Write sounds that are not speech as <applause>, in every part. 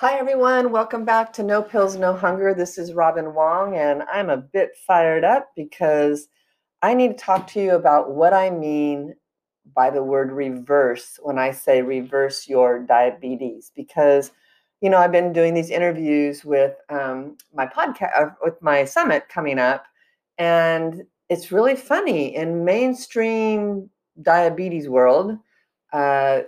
Hi, everyone. Welcome back to No Pills, No Hunger. This is Robin Wong, and I'm a bit fired up because I need to talk to you about what I mean by the word reverse when I say reverse your diabetes because you know, I've been doing these interviews with um, my podcast, uh, with my summit coming up, and it's really funny in mainstream diabetes world. Uh,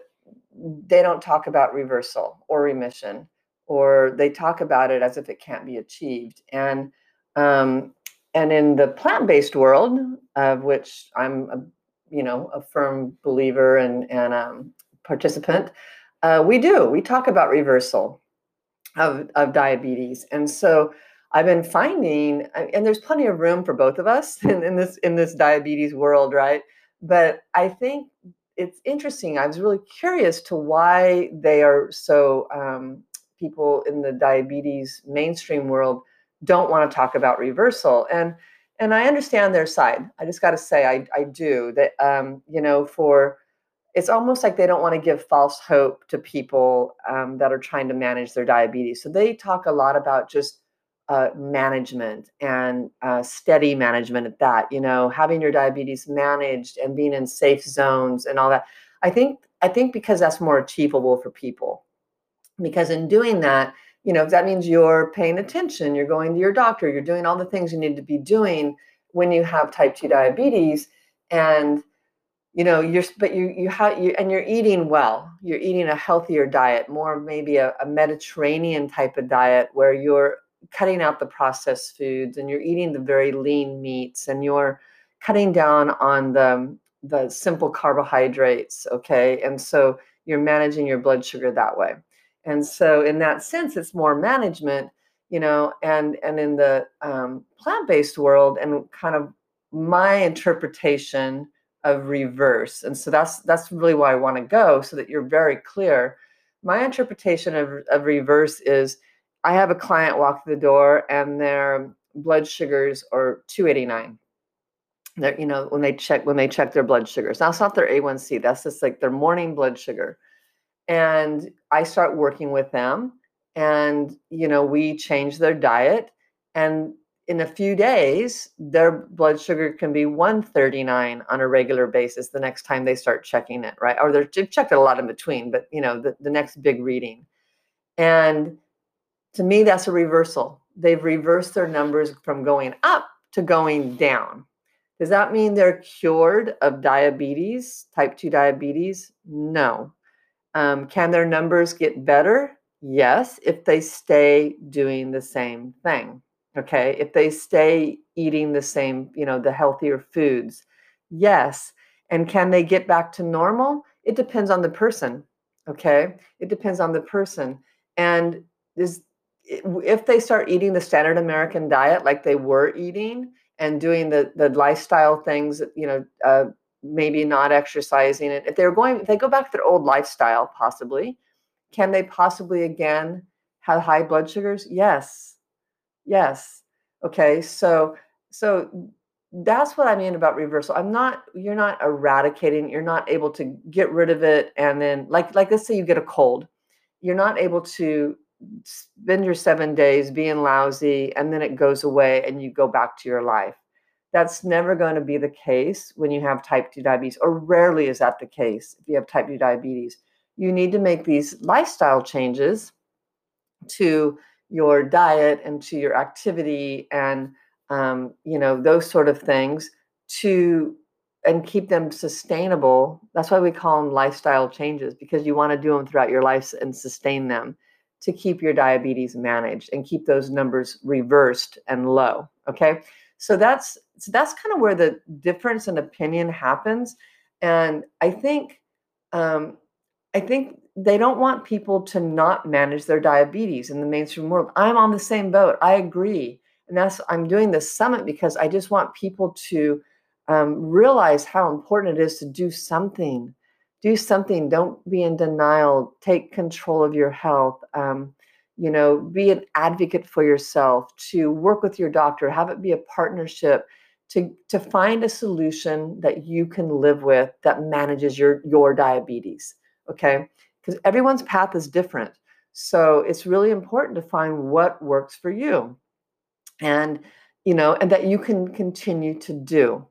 they don't talk about reversal or remission, or they talk about it as if it can't be achieved. And um, and in the plant-based world, of which I'm, a, you know, a firm believer and and um, participant, uh, we do. We talk about reversal of, of diabetes. And so I've been finding, and there's plenty of room for both of us <laughs> in, in this in this diabetes world, right? But I think it's interesting. I was really curious to why they are so um, people in the diabetes mainstream world don't want to talk about reversal and and I understand their side. I just got to say I I do that. Um, you know, for it's almost like they don't want to give false hope to people um, that are trying to manage their diabetes. So they talk a lot about just uh, management and uh, steady management at that. You know, having your diabetes managed and being in safe zones and all that. I think I think because that's more achievable for people. Because in doing that, you know, that means you're paying attention, you're going to your doctor, you're doing all the things you need to be doing when you have type 2 diabetes and you know you're but you you have you and you're eating well you're eating a healthier diet more maybe a, a, mediterranean type of diet where you're cutting out the processed foods and you're eating the very lean meats and you're cutting down on the the simple carbohydrates okay? And so you're managing your blood sugar that way and so in that sense it's more management you know and and in the um, plant-based world and kind of my interpretation of reverse. And so that's that's really why i want to go so that you're very clear. My interpretation of, of reverse is i have a client walk through the door and their blood sugars are 289 they're, you know when they check when they check their blood sugars. That's not their a1c that's just like their morning blood sugar and i start working with them and you know we change their diet and in a few days, their blood sugar can be 139 on a regular basis the next time they start checking it, right? Or they've checked it a lot in between, but you know, the, the next big reading. And to me, that's a reversal. They've reversed their numbers from going up to going down. Does that mean they're cured of diabetes, type 2 diabetes? No. Um, can their numbers get better? Yes, if they stay doing the same thing okay? If they stay eating the same you know the healthier foods yes. And can they get back to normal? It depends on the person okay? It depends on the person. And is if they start eating the standard american diet like they were eating and doing the the lifestyle things you know uh, maybe not exercising it if they're going if they go back to their old lifestyle possibly can they possibly again have high blood sugars yes Yes. Okay. So so that's what I mean about reversal. I'm not you're not eradicating, you're not able to get rid of it and then like like let's say you get a cold. You're not able to spend your 7 days being lousy and then it goes away and you go back to your life. That's never going to be the case when you have type 2 diabetes or rarely is that the case if you have type 2 diabetes. you need to make these lifestyle changes to your diet and to your activity and um, you know those sort of things to and keep them sustainable that's why we call them lifestyle changes because you want to do them throughout your life and sustain them to keep your diabetes managed and keep those numbers reversed and low okay so that's so that's kind of where the difference in opinion happens and i think um, i think they don't want people to not manage their diabetes in the mainstream world. I'm on the same boat. I agree and that's i'm doing this summit because i just want people to um, realize how important it is to do something do something. Don't be in denial. Take control of your health um, you know be an advocate for yourself to work with your doctor have it be a partnership to to find a solution that you can live with that manages your your diabetes okay? Because everyone's path is different. So it's really important to find what works for you and you know and that you can continue to do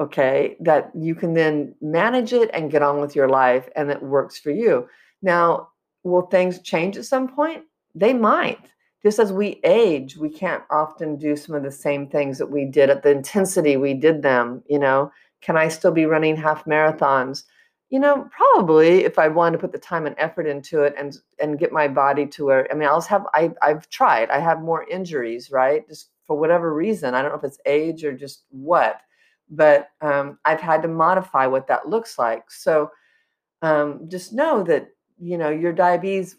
okay? That you can then manage it and get on with your life and it works for you. Now will things change at some point they might. Just as we age we can't often do some of the same things that we did at the intensity we did them you know? Can i still be running half marathons? You know probably if i wanted to put the time and effort into it and and get my body to where i mean i'll have I, i've tried. I have more injuries right? Just for whatever reason. I don't know if it's age or just what but um, I've had to modify what that looks like. So um, just know that you know your diabetes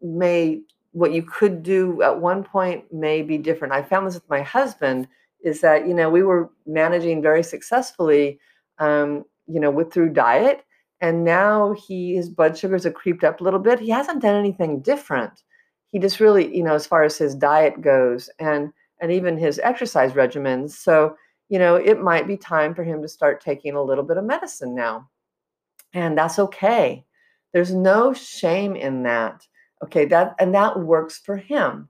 may what you could do at one point may be different. I found this with my husband is that you know we were managing very successfully, um, you know, with through diet, and now he his blood sugars have creeped up a little bit. He hasn't done anything different. He just really, you know, as far as his diet goes, and and even his exercise regimens. So you know, it might be time for him to start taking a little bit of medicine now. And that's okay. There's no shame in that. Okay, that and that works for him.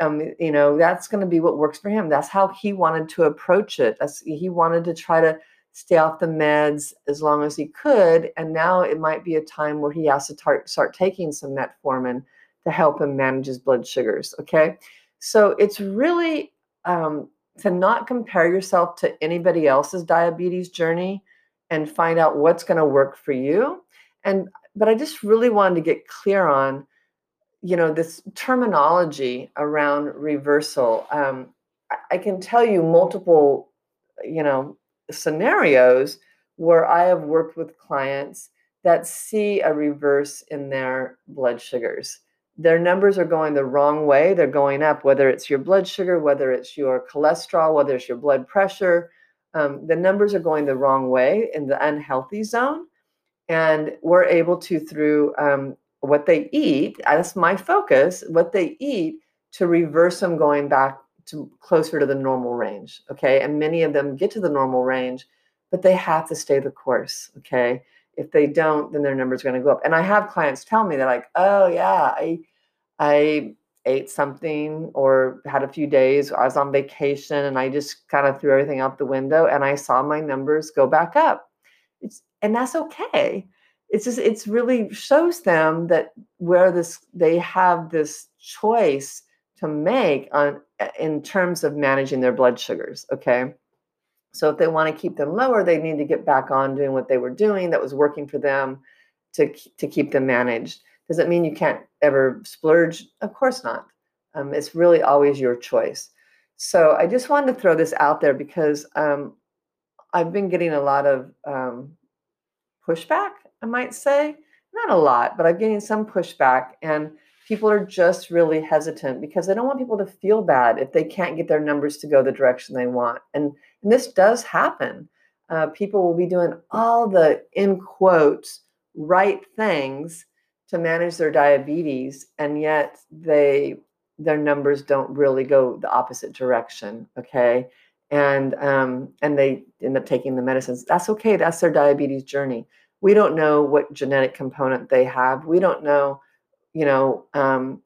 Um, you know, that's going to be what works for him. That's how he wanted to approach it. That's, he wanted to try to stay off the meds as long as he could. And now it might be a time where he has to tar- start taking some metformin to help him manage his blood sugars. Okay. So it's really um, to not compare yourself to anybody else's diabetes journey and find out what's going to work for you and but i just really wanted to get clear on you know this terminology around reversal um, I, can tell you multiple you know scenarios where i have worked with clients that see a reverse in their blood sugars their numbers are going the wrong way. They're going up, whether it's your blood sugar, whether it's your cholesterol, whether it's your blood pressure. Um, the numbers are going the wrong way in the unhealthy zone. And we're able to, through um, what they eat, that's my focus, what they eat to reverse them going back to closer to the normal range. Okay. And many of them get to the normal range, but they have to stay the course. Okay if they don't then their numbers are going to go up and i have clients tell me they're like oh yeah i I ate something or had a few days, I was on vacation and I just kind of threw everything out the window and I saw my numbers go back up. It's and that's okay. It's just it's really shows them that where this they have this choice to make on in terms of managing their blood sugars, okay? So if they want to keep them lower, they need to get back on doing what they were doing that was working for them to to keep them managed. Does it mean you can't ever splurge? Of course not. Um, it's really always your choice. So I just wanted to throw this out there because um, I've been getting a lot of um, pushback, I might say. Not a lot, but I'm getting some pushback. And people are just really hesitant because they don't want people to feel bad if they can't get their numbers to go the direction they want. And, and this does happen. Uh, people will be doing all the, in quotes, right things to manage their diabetes and yet they their numbers don't really go the opposite direction okay and um, and they end up taking the medicines that's okay that's their diabetes journey we don't know what genetic component they have we don't know you know um,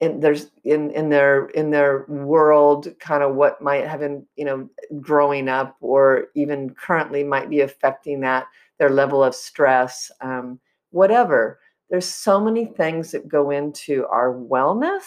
in there's in in their in their world kind of what might have been you know growing up or even currently might be affecting that their level of stress um, whatever there's so many things that go into our wellness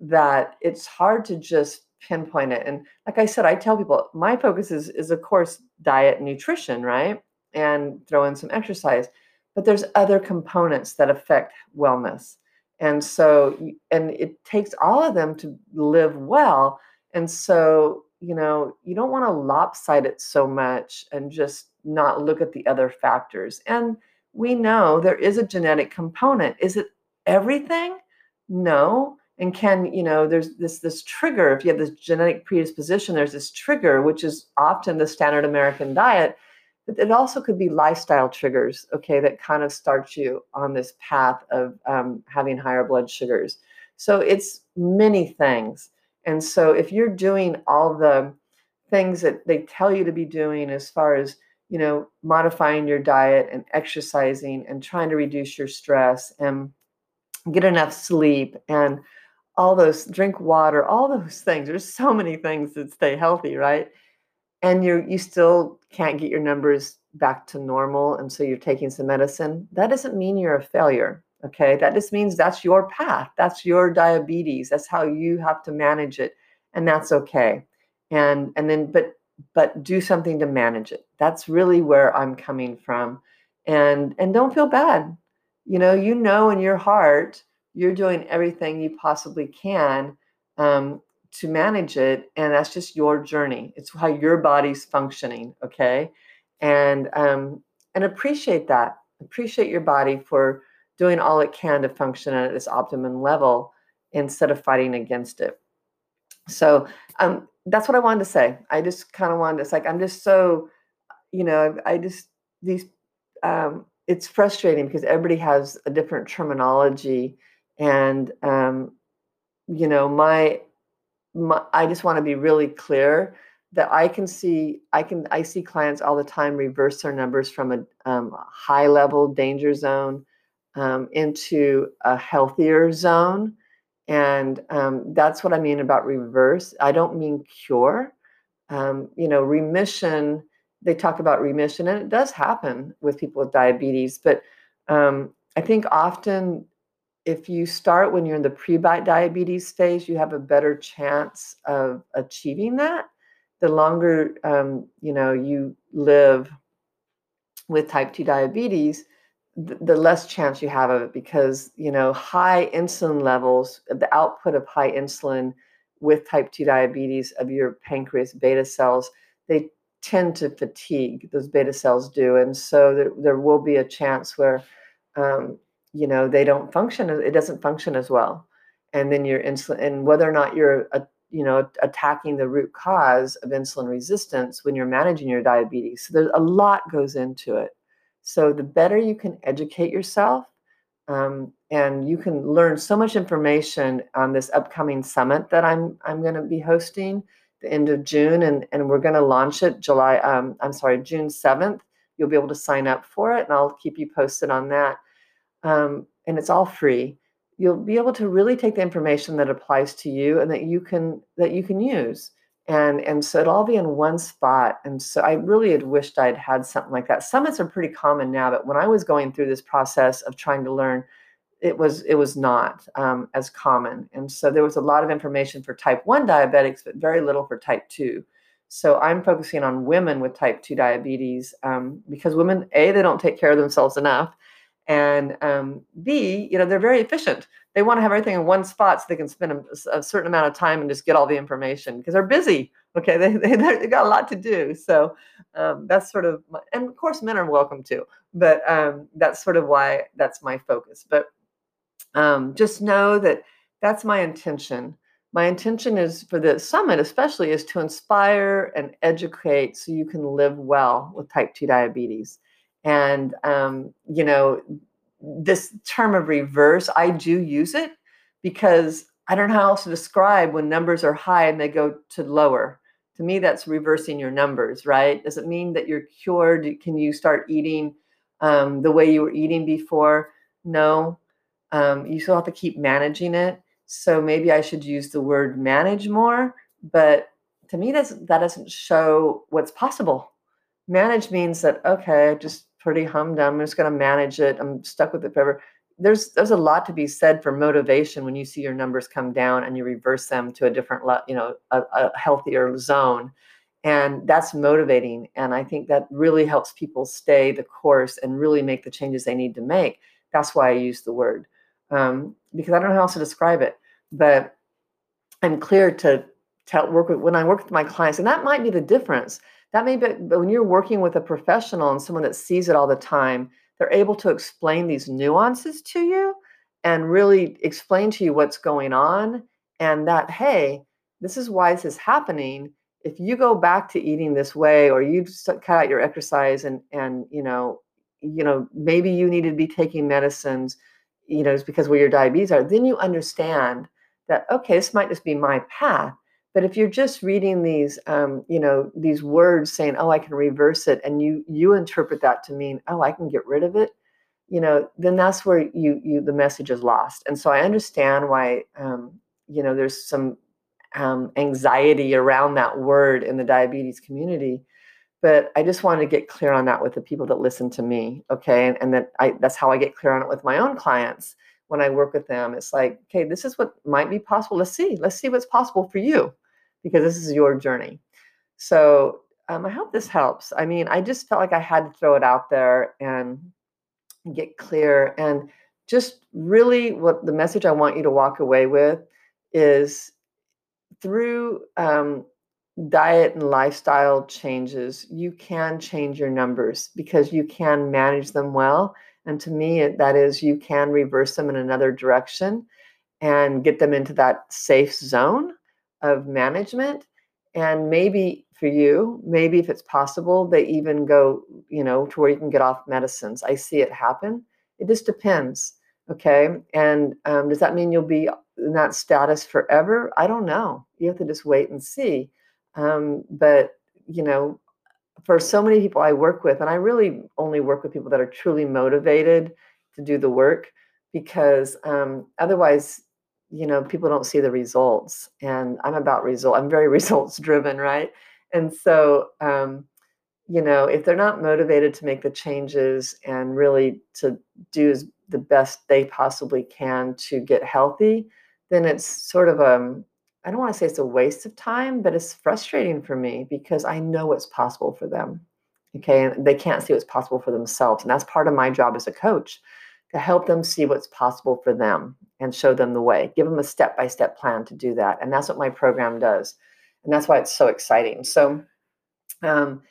that it's hard to just pinpoint it. And like I said, I tell people my focus is is of course diet and nutrition, right? And throw in some exercise. But there's other components that affect wellness. And so and it takes all of them to live well. And so, you know, you don't want to lopside it so much and just not look at the other factors. And we know there is a genetic component. Is it everything? No. And can, you know, there's this this trigger. If you have this genetic predisposition, there's this trigger, which is often the standard American diet. But it also could be lifestyle triggers, okay, that kind of start you on this path of um, having higher blood sugars. So it's many things. And so if you're doing all the things that they tell you to be doing as far as you know, modifying your diet and exercising and trying to reduce your stress and get enough sleep and all those drink water, all those <laughs> things. There's so many things that stay healthy, right? And you you still can't get your numbers back to normal and so you're taking some medicine. That doesn't mean you're a failure, okay? That just means that's your path. That's your diabetes. That's how you have to manage it and that's okay. And and then but but do something to manage it. That's really where I'm coming from. And and don't feel bad. You know, you know in your heart you're doing everything you possibly can um, to manage it, and that's just your journey. It's how your body's functioning. Okay, and um, and appreciate that. Appreciate your body for doing all it can to function at its optimum level instead of fighting against it. So um, that's what I wanted to say. I just kind of wanted to, it's like, I'm just so, you know, I just, these, um, it's frustrating because everybody has a different terminology. And, um, you know, my, my, I just want to be really clear that I can see, I can, I see clients all the time reverse their numbers from a um, high level danger zone um, into a healthier zone and um, that's what I mean about reverse. I don't mean cure. Um, you know, remission, they talk about remission, and it does happen with people with diabetes. But um, I think often if you start when you're in the pre-bite diabetes phase, you have a better chance of achieving that. The longer um, you know you live with type 2 diabetes, the less chance you have of it because you know high insulin levels the output of high insulin with type 2 diabetes of your pancreas beta cells they tend to fatigue those beta cells do and so there, there will be a chance where um, you know they don't function it doesn't function as well and then your insulin and whether or not you're a, you know attacking the root cause of insulin resistance when you're managing your diabetes so there's a lot goes into it so the better you can educate yourself, um, and you can learn so much information on this upcoming summit that I'm I'm going to be hosting the end of June, and and we're going to launch it July. Um, I'm sorry, June seventh. You'll be able to sign up for it, and I'll keep you posted on that. Um, and it's all free. You'll be able to really take the information that applies to you and that you can that you can use. And and so it'll all be in one spot. And so i really had wished i'd had something like that. Summits are pretty common now but when i was going through this process of trying to learn it was it was not um, as common. And so there was a lot of information for type 1 diabetics but very little for type 2 so i'm focusing on women with type 2 diabetes um, because women a they don't take care of themselves enough and um, b you know they're very efficient. They want to have everything in one spot so they can spend a, a certain amount of time and just get all the information because they're busy okay? <laughs> They, they, they got a lot to do. So um, that's sort of my, and of course men are welcome too but um, that's sort of why that's my focus. But um, just know that that's my intention. My intention is for the summit especially is to inspire and educate so you can live well with type 2 diabetes and um, you know this term of reverse, I do use it because I don't know how else to describe when numbers are high and they go to lower. To me, that's reversing your numbers, right? Does it mean that you're cured? Can you start eating um, the way you were eating before? No. Um, you still have to keep managing it. So maybe I should use the word manage more. But to me, that's, that doesn't show what's possible. Manage means that, okay, just pretty humdum. I'm just going to manage it. I'm stuck with it forever. there's there's a lot to be said for motivation when you see your numbers come down and you reverse them to a different you know a, a healthier zone and that's motivating and i think that really helps people stay the course and really make the changes they need to make that's why i use the word um, because i don't know how else to describe it but i'm clear to tell work with when i work with my clients and that might be the difference that may be but when you're working with a professional and someone that sees it all the time they're able to explain these nuances to you and really explain to you what's going on and that hey this is why this is happening. If you go back to eating this way or you cut out your exercise and and you know you know maybe you need to be taking medicines you know it's because where your diabetes are then you understand that okay this might just be my path but if you're just reading these um, you know these words saying oh i can reverse it and you you interpret that to mean oh i can get rid of it you know then that's where you you the message is lost. And so i understand why um, you know there's some um, anxiety around that word in the diabetes community but i just wanted to get clear on that with the people that listen to me okay? And, and that i that's how i get clear on it with my own clients when i work with them. It's like okay this is what might be possible. Let's see. Let's see what's possible for you because this is your journey so um, i hope this helps i mean i just felt like i had to throw it out there and get clear and just really what the message i want you to walk away with is through um, diet and lifestyle changes, you can change your numbers because you can manage them well. And to me, that is, you can reverse them in another direction and get them into that safe zone of management. And maybe for you, maybe if it's possible, they even go, you know, to where you can get off medicines. I see it happen. It just depends. Okay. And um, does that mean you'll be in that status forever? I don't know. You have to just wait and see. Um, but, you know, for so many people I work with, and I really only work with people that are truly motivated to do the work because um, otherwise, you know, people don't see the results. And I'm about result. I'm very <laughs> results driven, right? And so, um, you know, if they're not motivated to make the changes and really to do the best they possibly can to get healthy, then it's sort of um I don't want to say it's a waste of time, but it's frustrating for me because I know what's possible for them. Okay. And they can't see what's possible for themselves. And that's part of my job as a coach to help them see what's possible for them and show them the way, give them a step by step plan to do that. And that's what my program does. And that's why it's so exciting. So, um,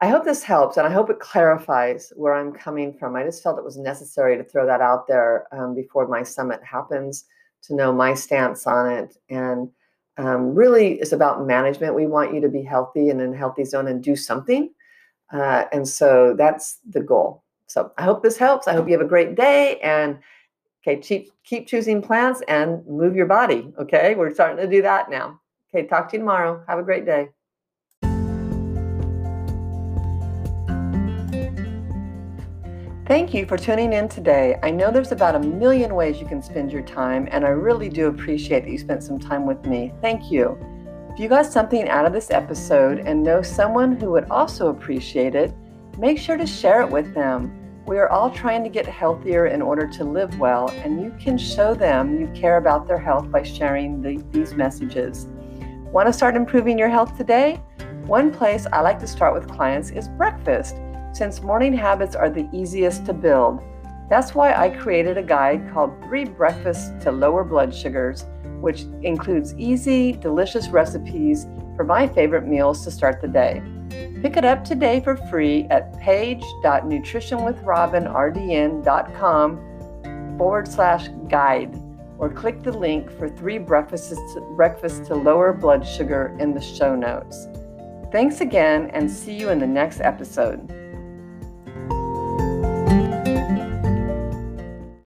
I hope this helps and I hope it clarifies where I'm coming from. I just felt it was necessary to throw that out there um, before my summit happens to know my stance on it. And um, really, it's about management. We want you to be healthy and in a healthy zone and do something. Uh, and so that's the goal. So I hope this helps. I hope you have a great day and okay, keep, keep choosing plants and move your body. Okay, we're starting to do that now. Okay, talk to you tomorrow. Have a great day. Thank you for tuning in today. I know there's about a million ways you can spend your time, and I really do appreciate that you spent some time with me. Thank you. If you got something out of this episode and know someone who would also appreciate it, make sure to share it with them. We are all trying to get healthier in order to live well, and you can show them you care about their health by sharing the, these messages. Want to start improving your health today? One place I like to start with clients is breakfast since morning habits are the easiest to build. That's why I created a guide called Three Breakfasts to Lower Blood Sugars, which includes easy, delicious recipes for my favorite meals to start the day. Pick it up today for free at page.nutritionwithrobinrdn.com forward slash guide or click the link for three breakfasts to, breakfasts to lower blood sugar in the show notes. Thanks again and see you in the next episode.